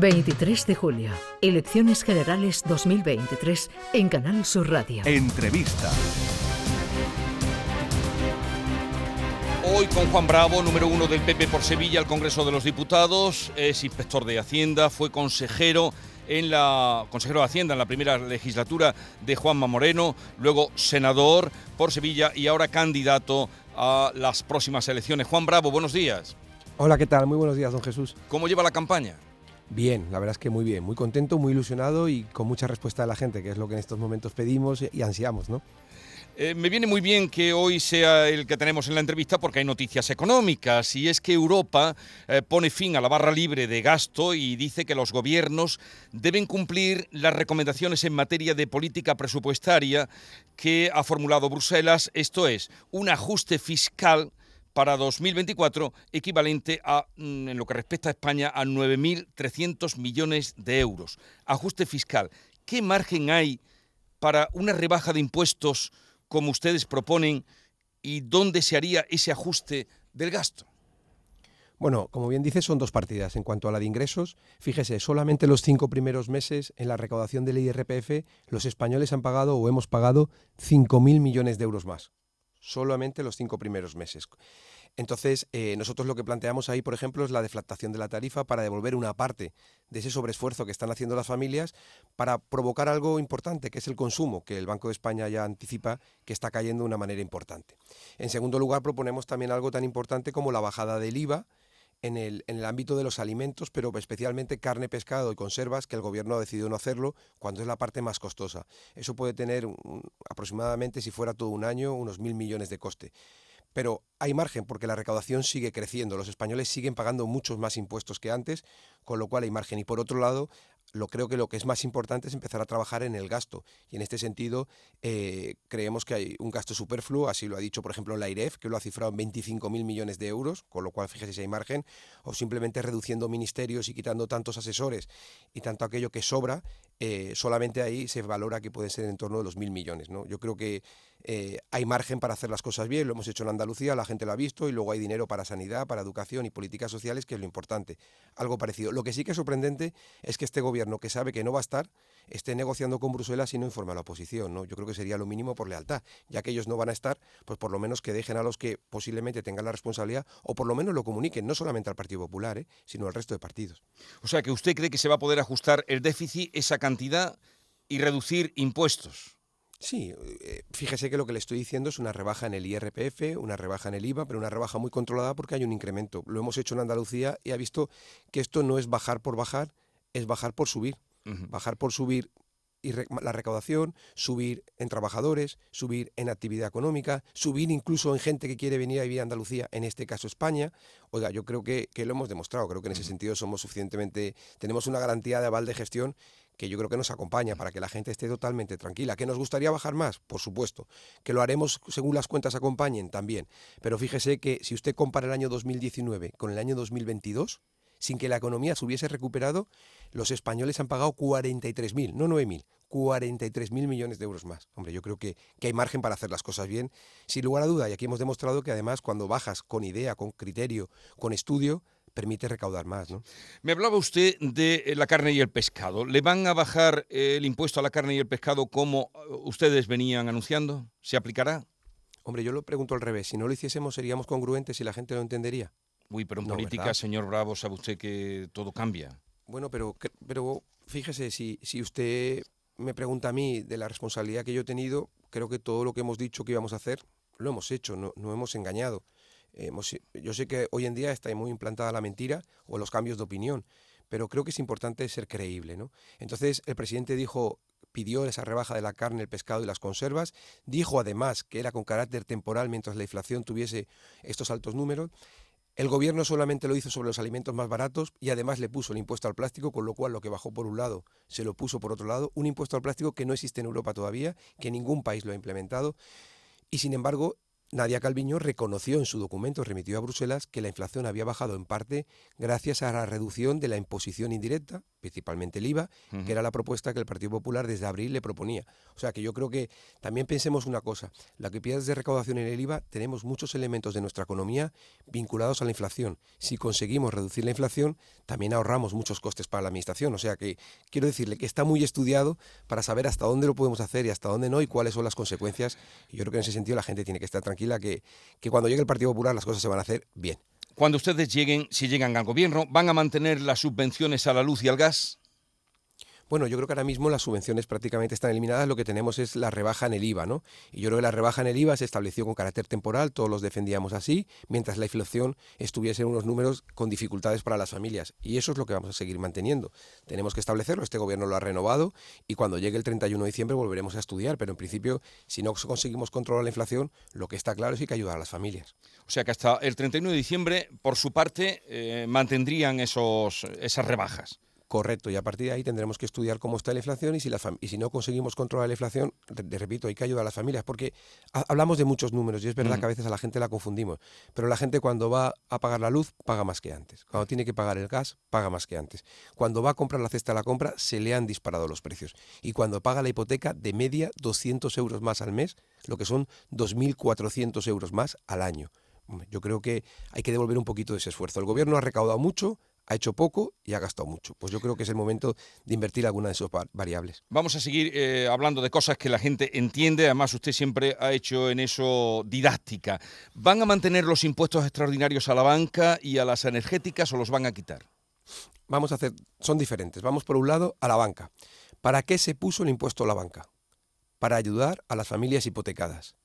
23 de julio, Elecciones Generales 2023 en Canal Sur Radio. Entrevista. Hoy con Juan Bravo, número uno del PP por Sevilla, al Congreso de los Diputados, es inspector de Hacienda, fue consejero en la consejero de Hacienda en la primera legislatura de Juanma Moreno, luego senador por Sevilla y ahora candidato a las próximas elecciones. Juan Bravo, buenos días. Hola, ¿qué tal? Muy buenos días, don Jesús. ¿Cómo lleva la campaña? Bien, la verdad es que muy bien, muy contento, muy ilusionado y con mucha respuesta de la gente, que es lo que en estos momentos pedimos y ansiamos, ¿no? Eh, me viene muy bien que hoy sea el que tenemos en la entrevista porque hay noticias económicas y es que Europa eh, pone fin a la barra libre de gasto y dice que los gobiernos deben cumplir las recomendaciones en materia de política presupuestaria que ha formulado Bruselas, esto es, un ajuste fiscal para 2024 equivalente a, mm, en lo que respecta a España, a 9.300 millones de euros. Ajuste fiscal. ¿Qué margen hay para una rebaja de impuestos como ustedes proponen y dónde se haría ese ajuste del gasto? Bueno, como bien dice, son dos partidas. En cuanto a la de ingresos, fíjese, solamente los cinco primeros meses en la recaudación del IRPF, los españoles han pagado o hemos pagado 5.000 millones de euros más solamente los cinco primeros meses. Entonces, eh, nosotros lo que planteamos ahí, por ejemplo, es la deflactación de la tarifa para devolver una parte de ese sobreesfuerzo que están haciendo las familias para provocar algo importante, que es el consumo, que el Banco de España ya anticipa que está cayendo de una manera importante. En segundo lugar, proponemos también algo tan importante como la bajada del IVA, en el, en el, ámbito de los alimentos, pero especialmente carne, pescado y conservas, que el gobierno ha decidido no hacerlo cuando es la parte más costosa. Eso puede tener aproximadamente, si fuera todo un año, unos mil millones de coste. Pero hay margen porque la recaudación sigue creciendo, los españoles siguen pagando muchos más impuestos que antes, con lo cual hay margen. Y por otro lado, lo creo que lo que es más importante es empezar a trabajar en el gasto. Y en este sentido, eh, creemos que hay un gasto superfluo, así lo ha dicho, por ejemplo, la IREF, que lo ha cifrado en 25.000 millones de euros, con lo cual fíjese si hay margen, o simplemente reduciendo ministerios y quitando tantos asesores y tanto aquello que sobra, eh, solamente ahí se valora que pueden ser en torno de los mil millones. ¿no? Yo creo que eh, hay margen para hacer las cosas bien, lo hemos hecho en Andalucía, la gente lo ha visto, y luego hay dinero para sanidad, para educación y políticas sociales, que es lo importante. Algo parecido. Lo que sí que es sorprendente es que este gobierno, que sabe que no va a estar, esté negociando con Bruselas y no informe a la oposición. ¿no? Yo creo que sería lo mínimo por lealtad. Ya que ellos no van a estar, pues por lo menos que dejen a los que posiblemente tengan la responsabilidad, o por lo menos lo comuniquen, no solamente al Partido Popular, ¿eh? sino al resto de partidos. O sea, que usted cree que se va a poder ajustar el déficit, esa cantidad y reducir impuestos. Sí, eh, fíjese que lo que le estoy diciendo es una rebaja en el IRPF, una rebaja en el IVA, pero una rebaja muy controlada porque hay un incremento. Lo hemos hecho en Andalucía y ha visto que esto no es bajar por bajar, es bajar por subir. Bajar por subir y la recaudación, subir en trabajadores, subir en actividad económica, subir incluso en gente que quiere venir a vivir a Andalucía, en este caso España. Oiga, yo creo que, que lo hemos demostrado, creo que en ese sentido somos suficientemente, tenemos una garantía de aval de gestión que yo creo que nos acompaña para que la gente esté totalmente tranquila. ¿Que nos gustaría bajar más? Por supuesto. ¿Que lo haremos según las cuentas acompañen? También. Pero fíjese que si usted compara el año 2019 con el año 2022, sin que la economía se hubiese recuperado, los españoles han pagado 43.000, no 9.000, 43.000 millones de euros más. Hombre, yo creo que, que, hay margen para hacer las cosas bien, sin lugar a duda. Y aquí hemos demostrado que además cuando bajas con idea, con criterio, con estudio, permite recaudar más. ¿no? Me hablaba usted de eh, la carne y el pescado. ¿Le van a bajar eh, el impuesto a la carne y el pescado como eh, ustedes venían anunciando? ¿Se aplicará? Hombre, yo lo pregunto al revés. Si no lo hiciésemos, seríamos congruentes y la gente lo entendería. Uy, pero en política, señor Bravo, sabe usted que todo cambia. Bueno, pero, pero fíjese, si, si usted me pregunta a mí de la responsabilidad que yo he tenido, creo que todo lo que hemos dicho que íbamos a hacer, lo hemos hecho, no, no hemos engañado yo sé que hoy en día está muy implantada la mentira o los cambios de opinión, pero creo que es importante ser creíble. ¿no? Entonces el presidente dijo, pidió esa rebaja de la carne, el pescado y las conservas, dijo además que era con carácter temporal mientras la inflación tuviese estos altos números. El gobierno solamente lo hizo sobre los alimentos más baratos y además le puso el impuesto al plástico, con lo cual lo que bajó por un lado se lo puso por otro lado, un impuesto al plástico que no existe en Europa todavía, que ningún país lo ha implementado. Y sin embargo, Nadia Calviño reconoció en su documento remitido a Bruselas que la inflación había bajado en parte gracias a la reducción de la imposición indirecta, principalmente el IVA, que era la propuesta que el Partido Popular desde abril le proponía. O sea que yo creo que también pensemos una cosa, la que pierdes de recaudación en el IVA, tenemos muchos elementos de nuestra economía vinculados a la inflación. Si conseguimos reducir la inflación, también ahorramos muchos costes para la administración. O sea que quiero decirle que está muy estudiado para saber hasta dónde lo podemos hacer y hasta dónde no y cuáles son las consecuencias. Y yo creo que en ese sentido la gente tiene que estar tranquila que, que cuando llegue el Partido Popular las cosas se van a hacer bien. Cuando ustedes lleguen, si llegan al gobierno, ¿van a mantener las subvenciones a la luz y al gas? Bueno, yo creo que ahora mismo las subvenciones prácticamente están eliminadas, lo que tenemos es la rebaja en el IVA, ¿no? Y yo creo que la rebaja en el IVA se estableció con carácter temporal, todos los defendíamos así, mientras la inflación estuviese en unos números con dificultades para las familias. Y eso es lo que vamos a seguir manteniendo. Tenemos que establecerlo, este gobierno lo ha renovado y cuando llegue el 31 de diciembre volveremos a estudiar, pero en principio, si no conseguimos controlar la inflación, lo que está claro es que hay que ayudar a las familias. O sea que hasta el 31 de diciembre, por su parte, eh, mantendrían esos, esas rebajas. Correcto, y a partir de ahí tendremos que estudiar cómo está la inflación y si, la y si no conseguimos controlar la inflación, de, repito, hay que ayudar a las familias, porque hablamos de muchos números y es verdad que a veces a la gente la confundimos, pero la gente cuando va a pagar la luz paga más que antes, cuando tiene que pagar el gas paga más que antes, cuando va a comprar la cesta de la compra se le han disparado los precios y cuando paga la hipoteca de media 200 euros más al mes, lo que son 2.400 euros más al año. Yo creo que hay que devolver un poquito de ese esfuerzo. El gobierno ha recaudado mucho, ha hecho poco y ha gastado mucho. Pues yo creo que es el momento de invertir alguna de esas variables. Vamos a seguir eh, hablando de cosas que la gente entiende, además usted siempre ha hecho en eso didáctica. ¿Van a mantener los impuestos extraordinarios a la banca y a las energéticas o los van a quitar? Vamos a hacer, son diferentes. Vamos por un lado a la banca. ¿Para qué se puso el impuesto a la banca? Para ayudar a las familias hipotecadas.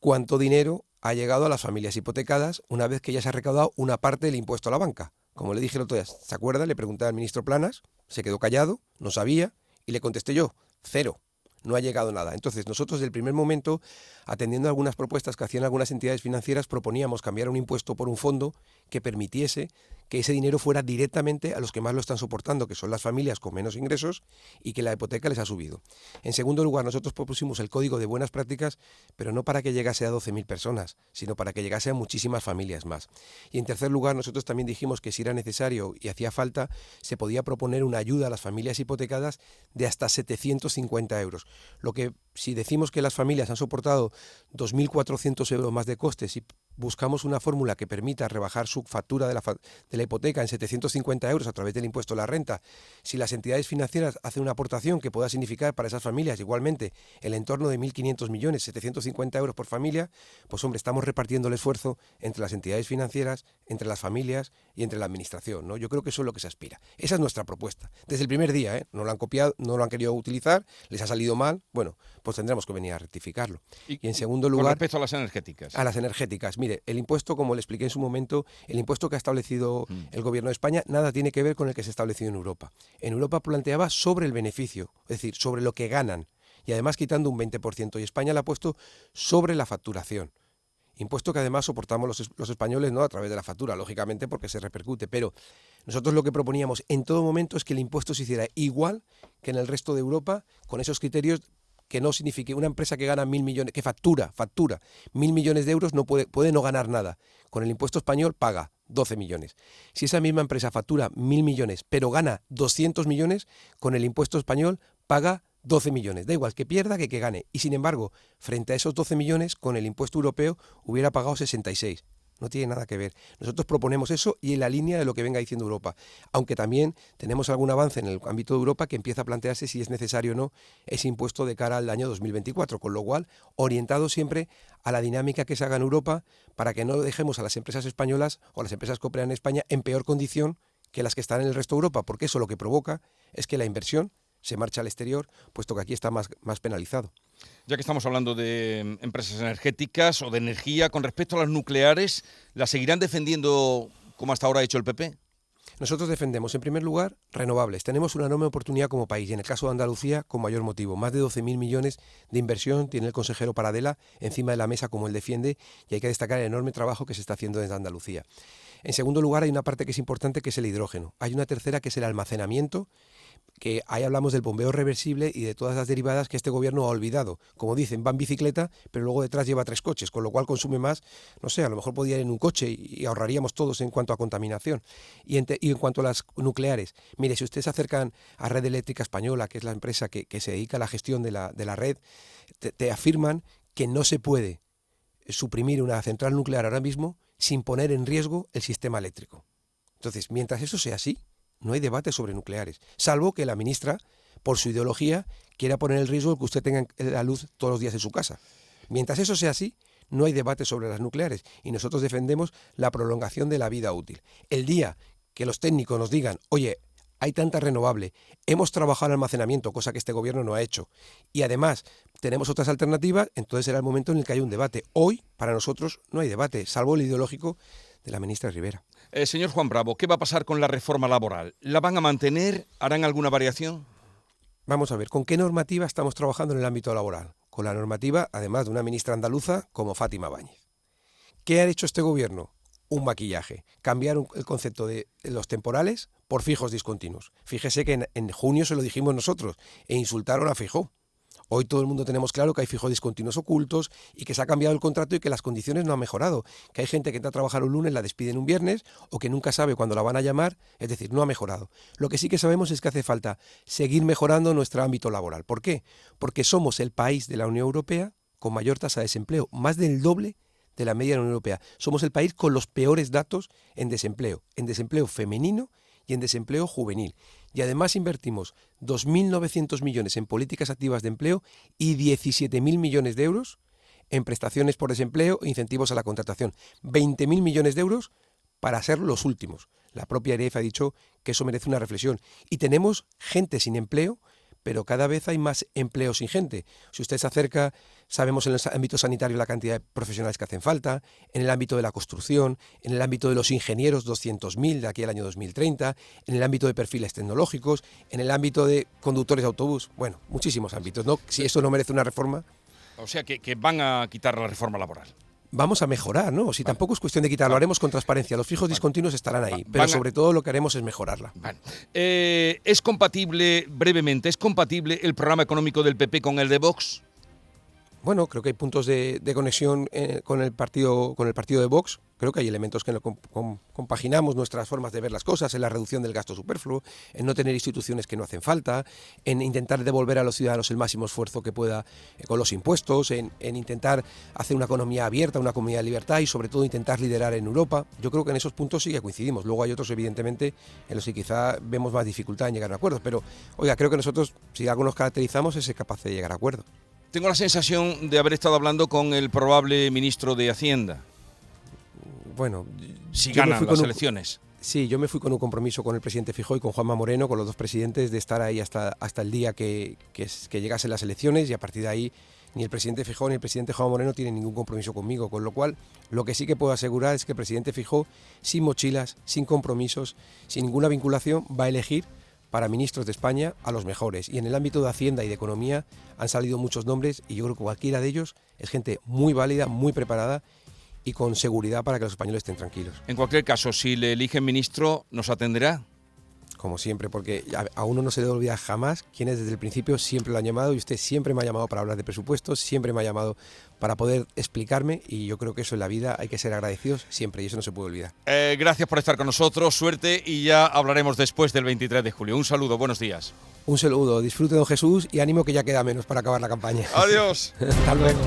¿Cuánto dinero ha llegado a las familias hipotecadas una vez que ya se ha recaudado una parte del impuesto a la banca? Como le dije el otro día, ¿se acuerda? Le pregunté al ministro Planas, se quedó callado, no sabía, y le contesté yo, cero no ha llegado nada. Entonces, nosotros desde el primer momento, atendiendo a algunas propuestas que hacían algunas entidades financieras, proponíamos cambiar un impuesto por un fondo que permitiese que ese dinero fuera directamente a los que más lo están soportando, que son las familias con menos ingresos y que la hipoteca les ha subido. En segundo lugar, nosotros propusimos el código de buenas prácticas, pero no para que llegase a 12.000 personas, sino para que llegase a muchísimas familias más. Y en tercer lugar, nosotros también dijimos que si era necesario y hacía falta, se podía proponer una ayuda a las familias hipotecadas de hasta 750 euros lo que si decimos que las familias han soportado 2.400 euros más de costes y buscamos una fórmula que permita rebajar su factura de la, de la, hipoteca en 750 euros a través del impuesto a la renta, si las entidades financieras hacen una aportación que pueda significar para esas familias igualmente el entorno de 1.500 millones, 750 euros por familia, pues hombre, estamos repartiendo el esfuerzo entre las entidades financieras, entre las familias y entre la administración. ¿no? Yo creo que eso es lo que se aspira. Esa es nuestra propuesta. Desde el primer día, ¿eh? no lo han copiado, no lo han querido utilizar, les ha salido mal, bueno, pues tendremos que venir a rectificarlo. Y, en segundo lugar... Con respecto a las energéticas. A las energéticas. Mire, el impuesto, como le expliqué en su momento, el impuesto que ha establecido mm. el gobierno de España nada tiene que ver con el que se ha establecido en Europa. En Europa planteaba sobre el beneficio, es decir, sobre lo que ganan, y además quitando un 20%, y España le ha puesto sobre la facturación. Impuesto que además soportamos los, los, españoles no a través de la factura, lógicamente porque se repercute, pero nosotros lo que proponíamos en todo momento es que el impuesto se hiciera igual que en el resto de Europa, con esos criterios que no signifique una empresa que gana mil millones, que factura, factura mil millones de euros, no puede, puede no ganar nada. Con el impuesto español paga 12 millones. Si esa misma empresa factura mil millones, pero gana 200 millones, con el impuesto español paga 12 millones. Da igual que pierda que que gane. Y sin embargo, frente a esos 12 millones, con el impuesto europeo hubiera pagado 66. No tiene nada que ver. Nosotros proponemos eso y en la línea de lo que venga diciendo Europa. Aunque también tenemos algún avance en el ámbito de Europa que empieza a plantearse si es necesario o no ese impuesto de cara al año 2024. Con lo cual, orientado siempre a la dinámica que se haga en Europa para que no dejemos a las empresas españolas o a las empresas que operan en España en peor condición que las que están en el resto de Europa, porque eso lo que provoca es que la inversión se marcha al exterior, puesto que aquí está más, más penalizado. Ya que estamos hablando de em, empresas energéticas o de energía, con respecto a las nucleares, ¿las seguirán defendiendo como hasta ahora ha hecho el PP? Nosotros defendemos, en primer lugar, renovables. Tenemos una enorme oportunidad como país y en el caso de Andalucía, con mayor motivo. Más de 12.000 millones de inversión tiene el consejero Paradela encima de la mesa como él defiende y hay que destacar el enorme trabajo que se está haciendo desde Andalucía. En segundo lugar, hay una parte que es importante que es el hidrógeno. Hay una tercera que es el almacenamiento que ahí hablamos del bombeo reversible y de todas las derivadas que este gobierno ha olvidado. Como dicen, va en bicicleta, pero luego detrás lleva tres coches, con lo cual consume más, no sé, a lo mejor podría ir en un coche y, ahorraríamos todos en cuanto a contaminación. Y en, cuanto a las nucleares, mire, si ustedes se acercan a Red Eléctrica Española, que es la empresa que, se dedica a la gestión de la, de la red, te afirman que no se puede suprimir una central nuclear ahora mismo sin poner en riesgo el sistema eléctrico. Entonces, mientras eso sea así, no hay debate sobre nucleares, salvo que la ministra, por su ideología, quiera poner en riesgo que usted tenga la luz todos los días en su casa. Mientras eso sea así, no hay debate sobre las nucleares y nosotros defendemos la prolongación de la vida útil. El día que los técnicos nos digan, oye, hay tanta renovable, hemos trabajado en almacenamiento, cosa que este gobierno no ha hecho, y además tenemos otras alternativas, entonces será el momento en el que hay un debate. Hoy, para nosotros, no hay debate, salvo el ideológico de la ministra Rivera. Eh, señor Juan Bravo, ¿qué va a pasar con la reforma laboral? ¿La van a mantener? ¿Harán alguna variación? Vamos a ver, ¿con qué normativa estamos trabajando en el ámbito laboral? Con la normativa, además de una ministra andaluza como Fátima Báñez. ¿Qué ha hecho este gobierno? Un maquillaje. Cambiar el concepto de los temporales por fijos discontinuos. Fíjese que en, en junio se lo dijimos nosotros e insultaron a Fijó Hoy todo el mundo tenemos claro que hay fijos discontinuos ocultos y que se ha cambiado el contrato y que las condiciones no han mejorado. Que hay gente que entra a trabajar un lunes, la despiden un viernes o que nunca sabe cuándo la van a llamar. Es decir, no ha mejorado. Lo que sí que sabemos es que hace falta seguir mejorando nuestro ámbito laboral. ¿Por qué? Porque somos el país de la Unión Europea con mayor tasa de desempleo, más del doble de la media de la Unión Europea. Somos el país con los peores datos en desempleo, en desempleo femenino y en desempleo juvenil y además invertimos 2.900 millones en políticas activas de empleo y 17.000 millones de euros en prestaciones por desempleo e incentivos a la contratación. 20.000 millones de euros para ser los últimos. La propia AREF ha dicho que eso merece una reflexión. Y tenemos gente sin empleo pero cada vez hay más empleo sin gente. Si usted se acerca, sabemos en el ámbito sanitario la cantidad de profesionales que hacen falta, en el ámbito de la construcción, en el ámbito de los ingenieros 200.000 de aquí al año 2030, en el ámbito de perfiles tecnológicos, en el ámbito de conductores de autobús, bueno, muchísimos ámbitos, ¿no? Si eso no merece una reforma. O sea, que, que van a quitar la reforma laboral vamos a mejorar, ¿no? Si tampoco es cuestión de quitarlo, haremos con transparencia. Los fijos discontinuos estarán ahí, pero sobre todo lo que haremos es mejorarla. Eh, ¿Es compatible, brevemente, es compatible el programa económico del PP con el de Vox? Bueno, creo que hay puntos de, conexión eh, con, el partido, con el partido de Vox. Creo que hay elementos que compaginamos nuestras formas de ver las cosas, en la reducción del gasto superfluo, en no tener instituciones que no hacen falta, en intentar devolver a los ciudadanos el máximo esfuerzo que pueda eh, con los impuestos, en, intentar hacer una economía abierta, una comunidad de libertad y sobre todo intentar liderar en Europa. Yo creo que en esos puntos sí que coincidimos. Luego hay otros, evidentemente, en los que quizá vemos más dificultad en llegar a acuerdos. Pero, oiga, creo que nosotros, si algo nos caracterizamos, es ser capaz de llegar a acuerdos. Tengo la sensación de haber estado hablando con el probable ministro de Hacienda. Bueno, si ganan las elecciones. Sí, yo me fui con un compromiso con el presidente Fijó y con Juanma Moreno, con los dos presidentes, de estar ahí hasta, hasta el día que, que, llegasen las elecciones y a partir de ahí ni el presidente Fijó ni el presidente Juanma Moreno tienen ningún compromiso conmigo, con lo cual lo que sí que puedo asegurar es que el presidente Fijó, sin mochilas, sin compromisos, sin ninguna vinculación, va a elegir para ministros de España a los mejores. Y en el ámbito de Hacienda y de Economía han salido muchos nombres y yo creo que cualquiera de ellos es gente muy válida, muy preparada y con seguridad para que los españoles estén tranquilos. En cualquier caso, si le eligen ministro, ¿nos atenderá? Como siempre, porque a uno no se le olvida jamás quién es desde el principio, siempre lo han llamado y usted siempre me ha llamado para hablar de presupuestos, siempre me ha llamado para poder explicarme y yo creo que eso en la vida hay que ser agradecidos siempre y eso no se puede olvidar. Eh, gracias por estar con nosotros, suerte y ya hablaremos después del 23 de julio. Un saludo, buenos días. Un saludo, disfrute don Jesús y ánimo que ya queda menos para acabar la campaña. Adiós. Hasta luego.